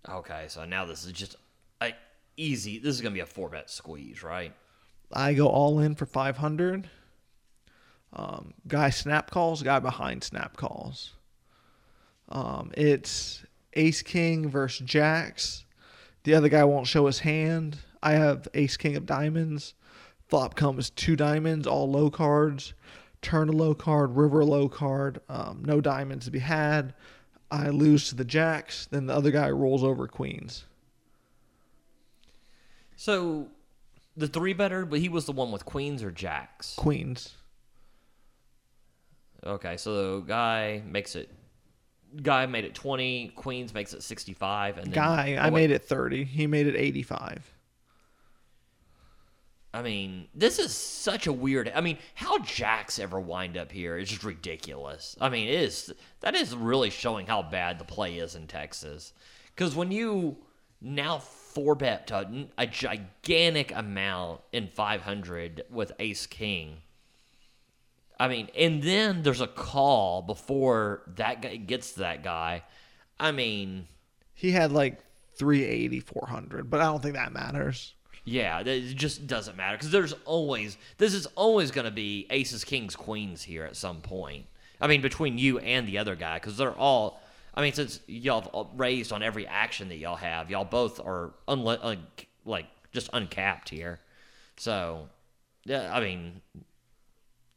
Okay, so now this is just a easy. This is gonna be a four bet squeeze, right?
I go all in for five hundred. Um, guy snap calls. Guy behind snap calls. Um, it's Ace King versus Jacks. The other guy won't show his hand. I have Ace King of Diamonds. Flop comes two diamonds, all low cards. Turn a low card, river a low card. Um, no diamonds to be had. I lose to the Jacks. Then the other guy rolls over queens.
So the three better, but he was the one with queens or jacks.
Queens.
Okay, so the guy makes it. Guy made it twenty. Queens makes it sixty-five, and then,
Guy,
oh,
I
wait.
made it 30. He made it 85.
I mean, this is such a weird. I mean, how jacks ever wind up here is just ridiculous. I mean, it is that is really showing how bad the play is in Texas. Because when you now four bet to a gigantic amount in five hundred with Ace King. I mean, and then there's a call before that guy gets to that guy. I mean,
He had like 380, 400, but I don't think that matters.
Yeah, it just doesn't matter because there's always this is always going to be aces, kings, queens here at some point. I mean, between you and the other guy because they're all. I mean, since y'all have raised on every action that y'all have, y'all both are unle- un- like just uncapped here. So, yeah, I mean,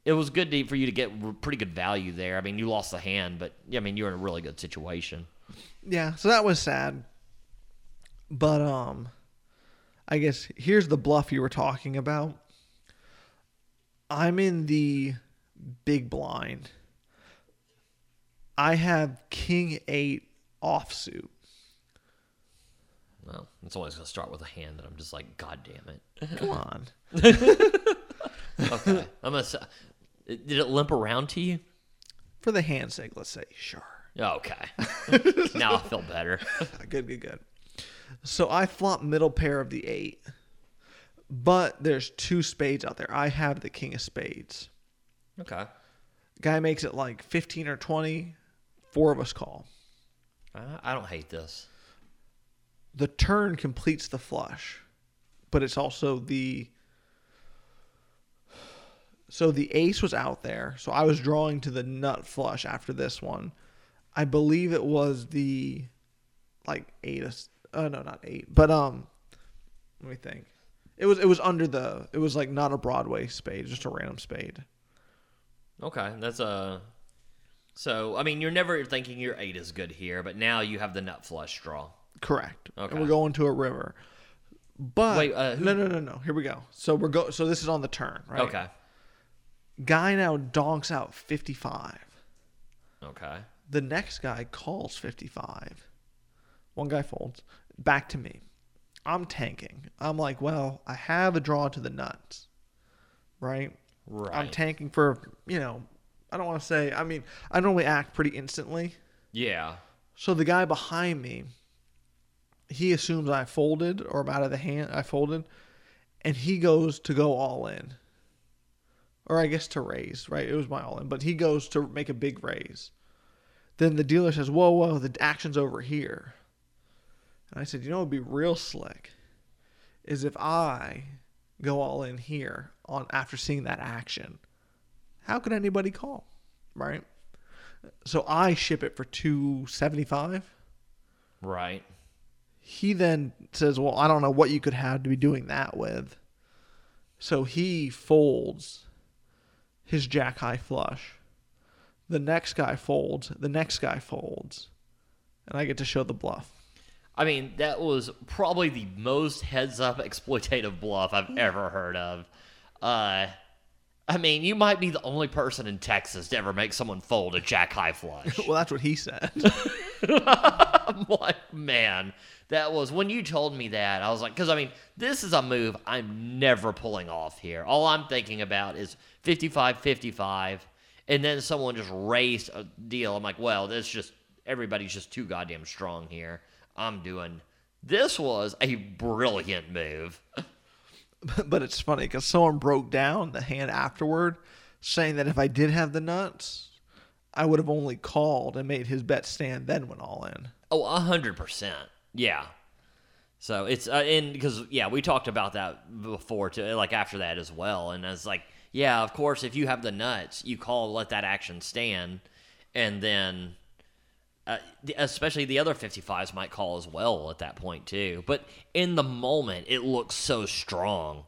it was good to, for you to get pretty good value there. I mean, you lost the hand, but yeah, I mean, you're in a really good situation.
Yeah, so that was sad. But um I guess here's the bluff you were talking about. I'm in the big blind. I have king 8 offsuit.
Well, it's always going to start with a hand, and I'm just like, God damn it.
Come on.
Okay. I'm gonna. S- Did it limp around to you?
For the hand's sake, let's say sure.
Oh, okay. now I feel better.
good, good, good. So I flop middle pair of the 8. But there's two spades out there. I have the king of spades.
Okay.
Guy makes it like 15 or 20. Four of us call.
I, I don't hate this.
The turn completes the flush, but it's also the. So the ace was out there. So I was drawing to the nut flush after this one. I believe it was the like eight. Uh, no, not eight. But um, let me think. It was it was under the. It was like not a Broadway spade, just a random spade.
Okay, that's a. So I mean, you're never thinking your eight is good here, but now you have the nut flush draw.
Correct.
Okay.
And we're going to a river. But
Wait, uh, who-
no, no, no, no. Here we go. So we're go. So this is on the turn, right?
Okay.
Guy now donks out fifty-five.
Okay.
The next guy calls fifty-five. One guy folds. Back to me. I'm tanking. I'm like, well, I have a draw to the nuts, right?
Right.
I'm tanking for you know. I don't want to say. I mean, I normally act pretty instantly.
yeah.
So the guy behind me he assumes I folded or I'm out of the hand. I folded, and he goes to go all in, or I guess to raise. Right, it was my all in, but he goes to make a big raise. Then the dealer says, "Whoa, whoa, the action's over here." And I said, "You know, what would be real slick, is if I go all in here on after seeing that action. How could anybody call, right?" So I ship it for two seventy five
Right.
he then says, Well, I don't know what you could have to be doing that with. So he folds his jack high flush. The next guy folds. The next guy folds. And I get to show the bluff.
I mean, that was probably the most heads up exploitative bluff I've ever heard of. Uh, I mean, you might be the only person in Texas to ever make someone fold a jack high flush.
Well, that's what he said.
I'm like, man, that was when you told me that. I was like, because I mean, this is a move I'm never pulling off here. All I'm thinking about is 55 55, and then someone just raised a deal. I'm like, well, that's just everybody's just too goddamn strong here. I'm doing this was a brilliant move.
but it's funny because someone broke down the hand afterward, saying that if I did have the nuts, I would have only called and made his bet stand, then went all in.
Oh, a hundred percent. Yeah. So it's uh, and because yeah, we talked about that before too, like after that as well. And it's like, yeah, of course, if you have the nuts, you call, let that action stand, and then. Uh, especially the other 55s might call as well at that point too. But in the moment, it looks so strong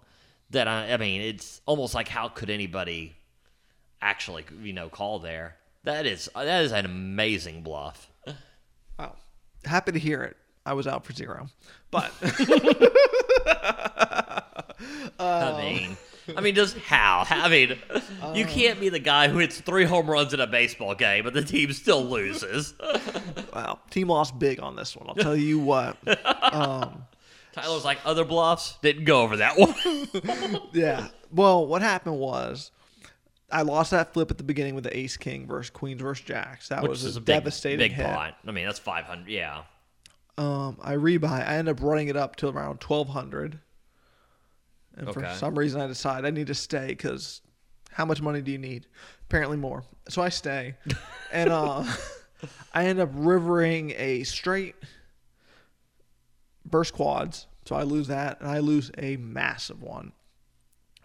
that I, I mean, it's almost like how could anybody actually, you know, call there? That is that is an amazing bluff.
Wow. Happy to hear it. I was out for zero. But
I mean, I mean, just how? I mean, you can't be the guy who hits three home runs in a baseball game, but the team still loses.
wow, team lost big on this one. I'll tell you what.
Tyler's like other bluffs didn't go over that one.
Yeah. Well, what happened was I lost that flip at the beginning with the ace king versus queens versus jacks. That
Which
was a,
a big,
devastating
big
hit.
pot. I mean, that's five hundred. Yeah.
Um, I rebuy. I end up running it up to around twelve hundred, and for some reason I decide I need to stay because how much money do you need? Apparently more. So I stay, and uh, I end up rivering a straight burst quads. So I lose that, and I lose a massive one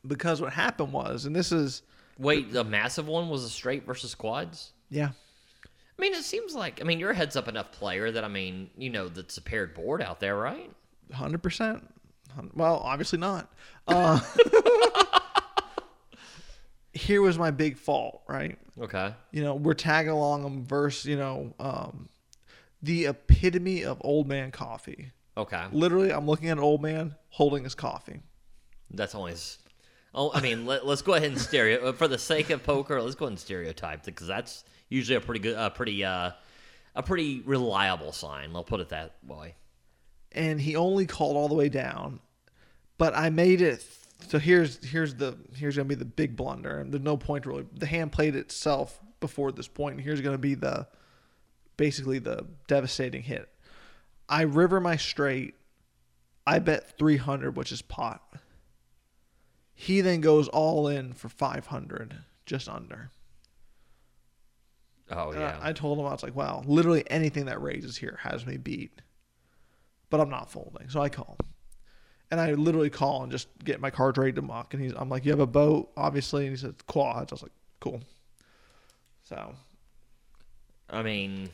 because what happened was, and this is
Wait, the massive one was a straight versus quads.
yeah.
I mean, it seems like I mean you're a heads up enough player that I mean you know that's a paired board out there, right?
Hundred percent. Well, obviously not. Uh, here was my big fault, right?
Okay.
You know, we're tagging along them versus, you know, um, the epitome of old man coffee.
Okay.
Literally, I'm looking at an old man holding his coffee.
That's always. Oh, I mean, let, us go ahead and stereo for the sake of poker. Let's go ahead and stereotype because that's usually a pretty good, a pretty, uh, a pretty reliable sign. I'll put it that way.
And he only called all the way down. But I made it. So here's here's the here's gonna be the big blunder, and there's no point really. The hand played itself before this point, and here's gonna be the basically the devastating hit. I river my straight. I bet 300, which is pot. He then goes all in for 500, just under.
Oh yeah.
I, I told him I was like, wow, literally anything that raises here has me beat, but I'm not folding, so I call. And I literally call and just get my cards ready to muck. And he's, I'm like, you have a boat, obviously, and he said quads. I was like, cool. So
I mean,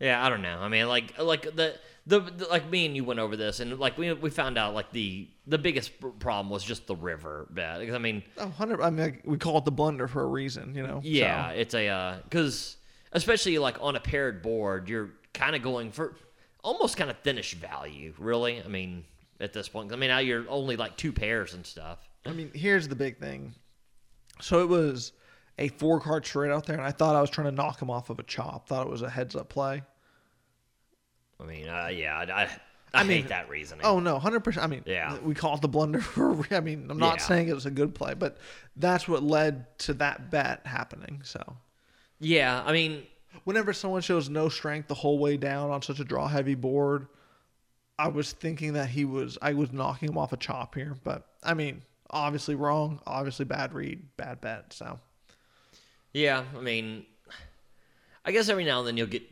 yeah, I don't know. I mean, like, like the, the the like me and you went over this, and like we we found out like the the biggest problem was just the river bet. 'Cause, I mean,
oh, 100. I mean, like, we call it the blunder for a reason, you know.
Yeah,
So,
it's a uh, because especially like on a paired board, you're kind of going for almost kind of thinnish value, really. I mean, at this point, I mean now you're only like two pairs and stuff.
I mean, here's the big thing. So it was a four card straight out there, and I thought I was trying to knock him off of a chop. Thought it was a heads up play.
I mean, uh, yeah, I, I, I,
mean,
hate that reasoning.
Oh no, hundred percent. I mean,
Yeah.
we call it the blunder for. I mean, I'm not
Yeah.
saying it was a good play, but that's what led to that bet happening. So
yeah, I mean,
whenever someone shows no strength the whole way down on such a draw heavy board, I was thinking that he was I was knocking him off a chop here, but I mean, obviously wrong, obviously bad read, bad bet. So
Yeah, I mean, I guess every now and then you'll get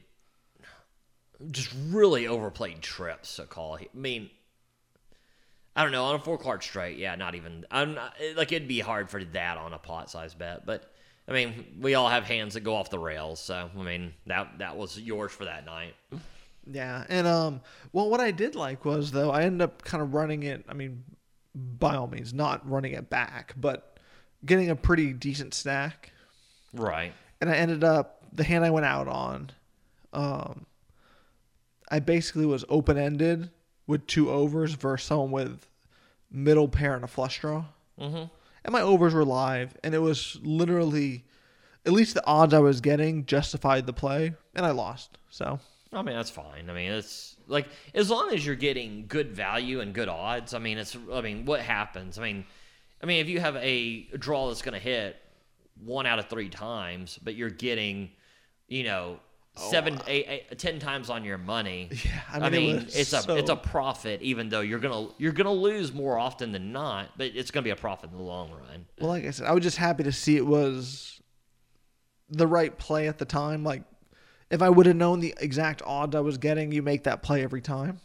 just really overplayed trips. A call. I mean, I don't know on a four card straight. Yeah, not even. I'm not, like it'd be hard for that on a pot size bet, but I mean, we all have hands that go off the rails. So I mean, that that was yours for that night.
yeah, and um, well, what I did like was though I ended up kind of running it. I mean, by all means, not running it back, but getting a pretty decent stack.
Right.
and I ended up the hand I went out on. Um, I basically was open ended with two overs versus someone with middle pair and a flush draw. Mm-hmm. And my overs were live, and it was literally, at least the odds I was getting justified the play, and I lost. So
I mean, that's fine. I mean, it's like as long as you're getting good value and good odds. I mean, it's. I mean, what happens? I mean, I mean, if you have a draw that's going to hit one out of three times, but you're getting, you know, Oh, seven, eight, eight, ten times on your money.
Oh, Yeah, I
I
mean, it
mean,
was
it's a it's a profit, even though you're gonna you're gonna lose more often than not, but it's gonna be a profit in the long run.
Well, like I said, I was just happy to see it was the right play at the time. Like, if I would have known the exact odds I was getting, you make that play every time.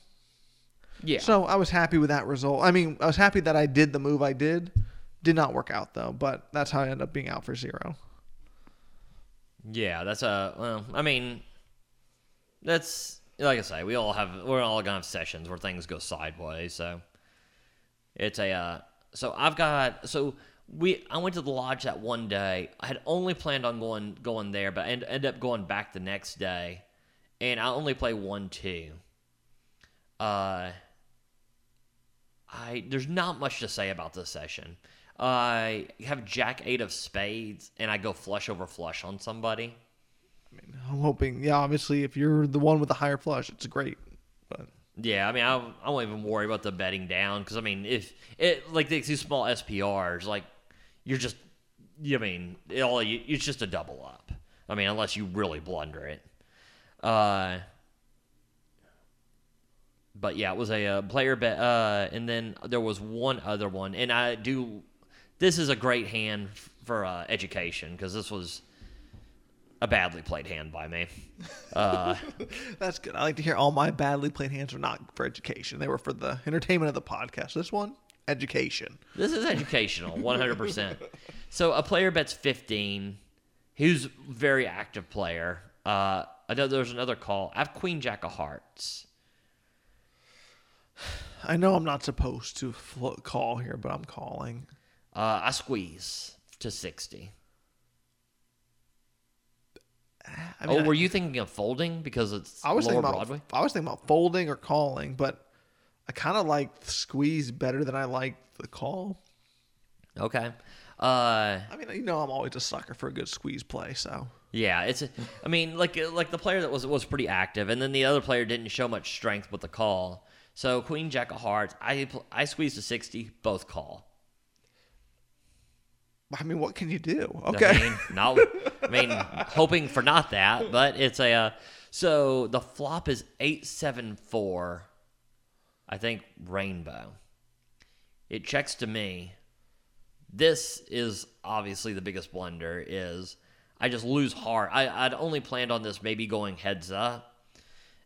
Yeah.
So I was happy with that result. I mean, I was happy that I did the move I did. Did not work out though, but that's how I ended up being out for zero.
Yeah, that's a well. I mean, that's like I say, we all have we're all gonna have sessions where things go sideways. So it's a uh, so I've got so we I went to the lodge that one day. I had only planned on going going there, but I end, ended up going back the next day, and I only play one two. Uh, I there's not much to say about this session. I have Jack eight of spades, and I go flush over flush on somebody.
I mean, I'm hoping, yeah, obviously, if you're the one with the higher flush, it's great. But
Yeah, I mean, I, I won't even worry about the betting down because I mean, if it like these small SPRs, like you're just, you mean, it all you, it's just a double up. I mean, unless you really blunder it. Uh, but yeah, it was a uh, player bet, uh, and then there was one other one, and I do. This is a great hand for uh, education because this was a badly played hand by me. Uh,
that's good. I like to hear all my badly played hands are not for education; they were for the entertainment of the podcast. This one, education.
This is educational, 100%. so a player bets 15. Who's very active player. Uh, I know there's another call. I have Queen Jack of Hearts.
I know I'm not supposed to call here, but I'm calling.
Uh, I squeeze to 60.
I mean,
oh, were you thinking of folding because it's
I was
lower
thinking about
Broadway?
I was thinking about folding or calling, but I kind of like squeeze better than I like the call.
Okay. Uh,
I mean, you know, I'm always a sucker for a good squeeze play, so
yeah, it's. I mean, like like the player that was was pretty active, and then the other player didn't show much strength with the call. So Queen Jack of Hearts, I I squeezed to sixty, both call.
I mean, what can you do?
I
Okay,
mean, no, I mean, hoping for not that, but it's a. Uh, so the flop is eight seven four. I think rainbow. It checks to me. This is obviously the biggest blunder. Is I just lose heart. I, I'd only planned on this maybe going heads up,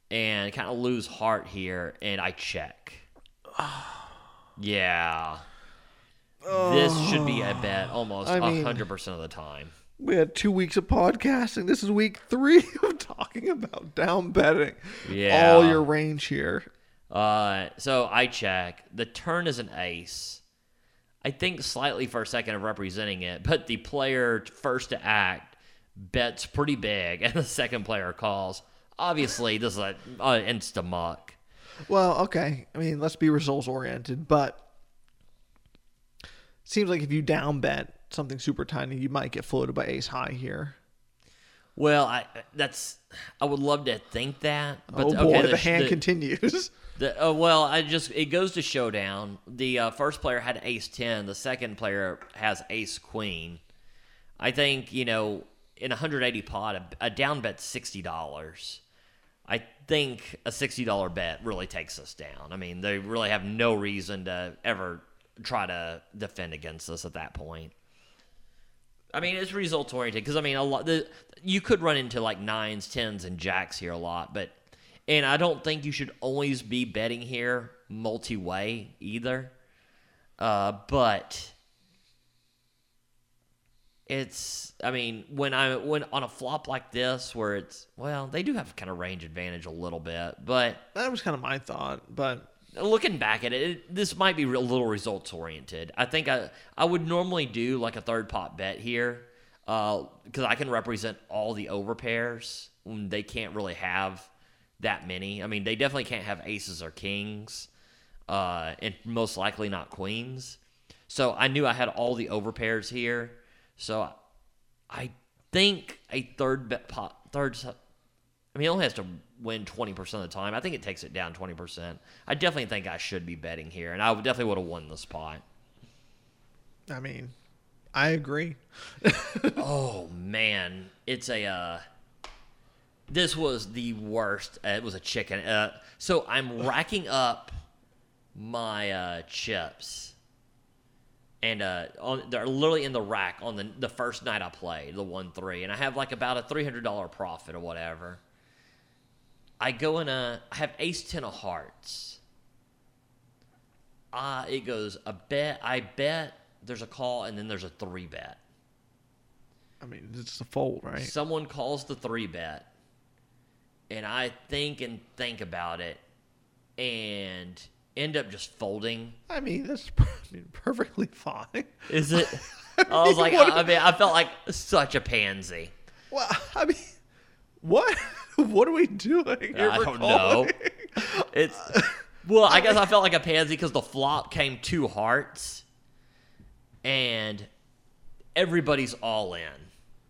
and kind of lose heart here, and I check. Yeah. This should be a bet almost
I
a
mean-
hundred percent of the time.
we had two weeks of podcasting. This is week three of talking about down betting.
Yeah.
all your range here.
Uh, so I check. The turn is an ace. I think slightly for a second of representing it, but the player first to act bets pretty big, and the second player calls. Obviously, this is an uh, insta muck.
Well, okay. I mean, let's be results oriented, but seems like if you down bet something super tiny, you might get floated by ace high here.
Well, I that's I would love to think that, but
oh
okay,
boy, the,
the,
hand
the-
continues.
The, uh, well, I just it goes to showdown. The uh, first player had ace ten. The second player has ace queen. I think you know in 180 pot, a, a down bet sixty dollars. I think a sixty dollar bet really takes us down. I mean, they really have no reason to ever try to defend against us at that point. I mean, it's results oriented because I mean, a lot. The, you could run into like nines, tens, and jacks here a lot, but and I don't think you should always be betting here multi way either. Uh, but it's I mean when I when on a flop like this where it's well they do have kind of range advantage a little bit, but
That was kind of my thought, but
looking back at it, it this might be a little results oriented. I think I I would normally do like a third pot bet here because I can represent all the overpairs. when They can't really have that many. I mean, they definitely can't have aces or kings, uh, and most likely not queens. So I knew I had all the overpairs here. So I think a third bet pot, third. I mean, he only has to win twenty percent of the time. I think it takes it down twenty percent. I definitely think I should be betting here, and I definitely would have won the spot.
I mean, I agree.
Oh man, it's a. Uh, this was the worst. Uh, it was a chicken. Uh, so I'm racking up my uh, chips, and uh, on, they're literally in the rack on the the first night I played the one three, and I have like about a three hundred dollar profit or whatever. I go in a. I have ace ten of hearts. Uh, it goes a bet. I bet there's a call, and then there's a three bet.
I mean, it's a fold, right?
Someone calls the three bet, and I think and think about it, and end up just folding.
I mean, that's I mean, perfectly fine.
Is it? I was like,
what-
I mean, I felt like such a pansy.
Well, I mean, what? What are we doing?
I don't know. It's well, I guess I felt like a pansy because the flop came two hearts, and everybody's all in.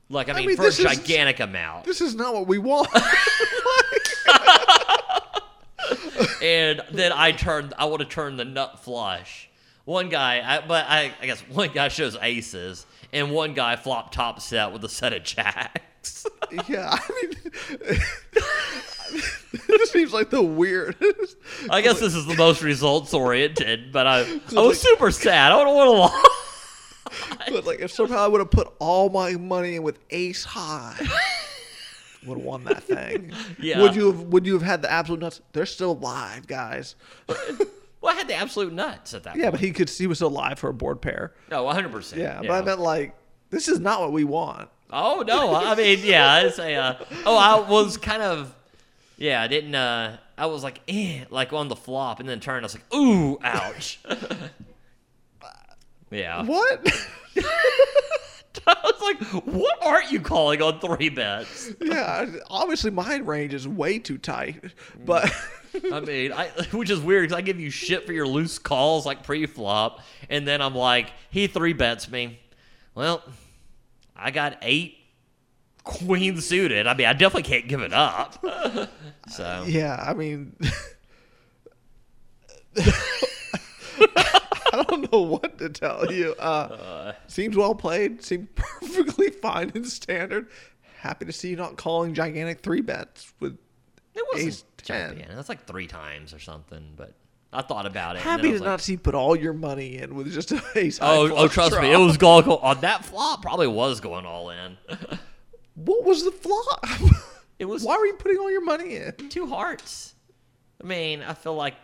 Like I mean,
mean,
for a
this is-
gigantic amount.
This is not what we want.
and then I turned. I would have turned the nut flush. One guy, I, but I, I guess one guy shows aces, and one guy flopped top set with a set of jacks.
yeah, I mean, this seems like the weirdest.
I guess this is the most results oriented, but I, I was
like-
super sad. I don't want to lie.
But like, if somehow I would have put all my money in with Ace High, would have won that thing.
Yeah.
Would you have? Would you have had the absolute nuts? They're still alive, guys.
Well, I had the absolute nuts at that.
Yeah,
point.
but he could. He was still alive for a board pair.
Oh, no, one hundred percent.
Yeah, but I meant like, this is not what we want.
Oh no! I mean, yeah, it's a. Uh, oh, I was kind of. Yeah, I didn't. uh I was like, eh, like on the flop, and then turned. I was like, ooh, ouch. yeah.
What?
I was like, what aren't you calling on three bets?
yeah, obviously my range is way too tight, but
I mean, I, which is weird because I give you shit for your loose calls like pre-flop, and then I'm like, he three bets me. Well, I got eight queen suited. I mean, I definitely can't give it up. so
yeah, I mean, I don't know what to tell you. Uh, seems well played. Seemed perfectly fine in standard. Happy to see you not calling gigantic three bets with
it wasn't
ace ten.
gigantic. That's like three times or something. But I thought about it.
Happy to
was
not
like,
see put all your money in with just a ace.
Oh, oh, trust me, it was going on uh, that flop. Probably was going all in.
What was the flop?
It was
Why were you putting all your money in?
two hearts. I mean, I feel like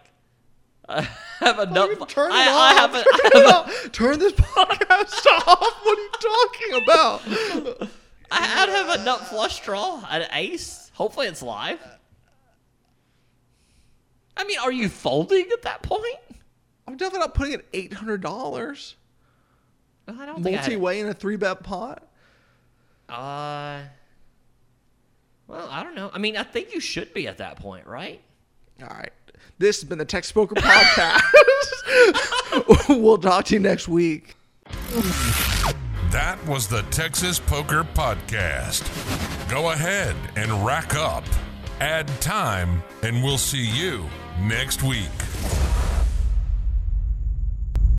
I have
Oh,
enough.
you turn it
I,
off.
I have a,
turn,
I
it
have a,
off. Turn this podcast off. What are you talking about?
I- I'd have a nut flush draw, an ace. Hopefully, it's live. I mean, are you folding at that point?
I'm definitely not putting in eight hundred dollars
I don't
multi way in a three bet pot.
Uh, well, I don't know. I mean, I think you should be at that point, right?
All right. This has been the Texas Poker Podcast. we'll talk to you next week.
That was the Texas Poker Podcast. Go ahead and rack up, add time, and we'll see you next week.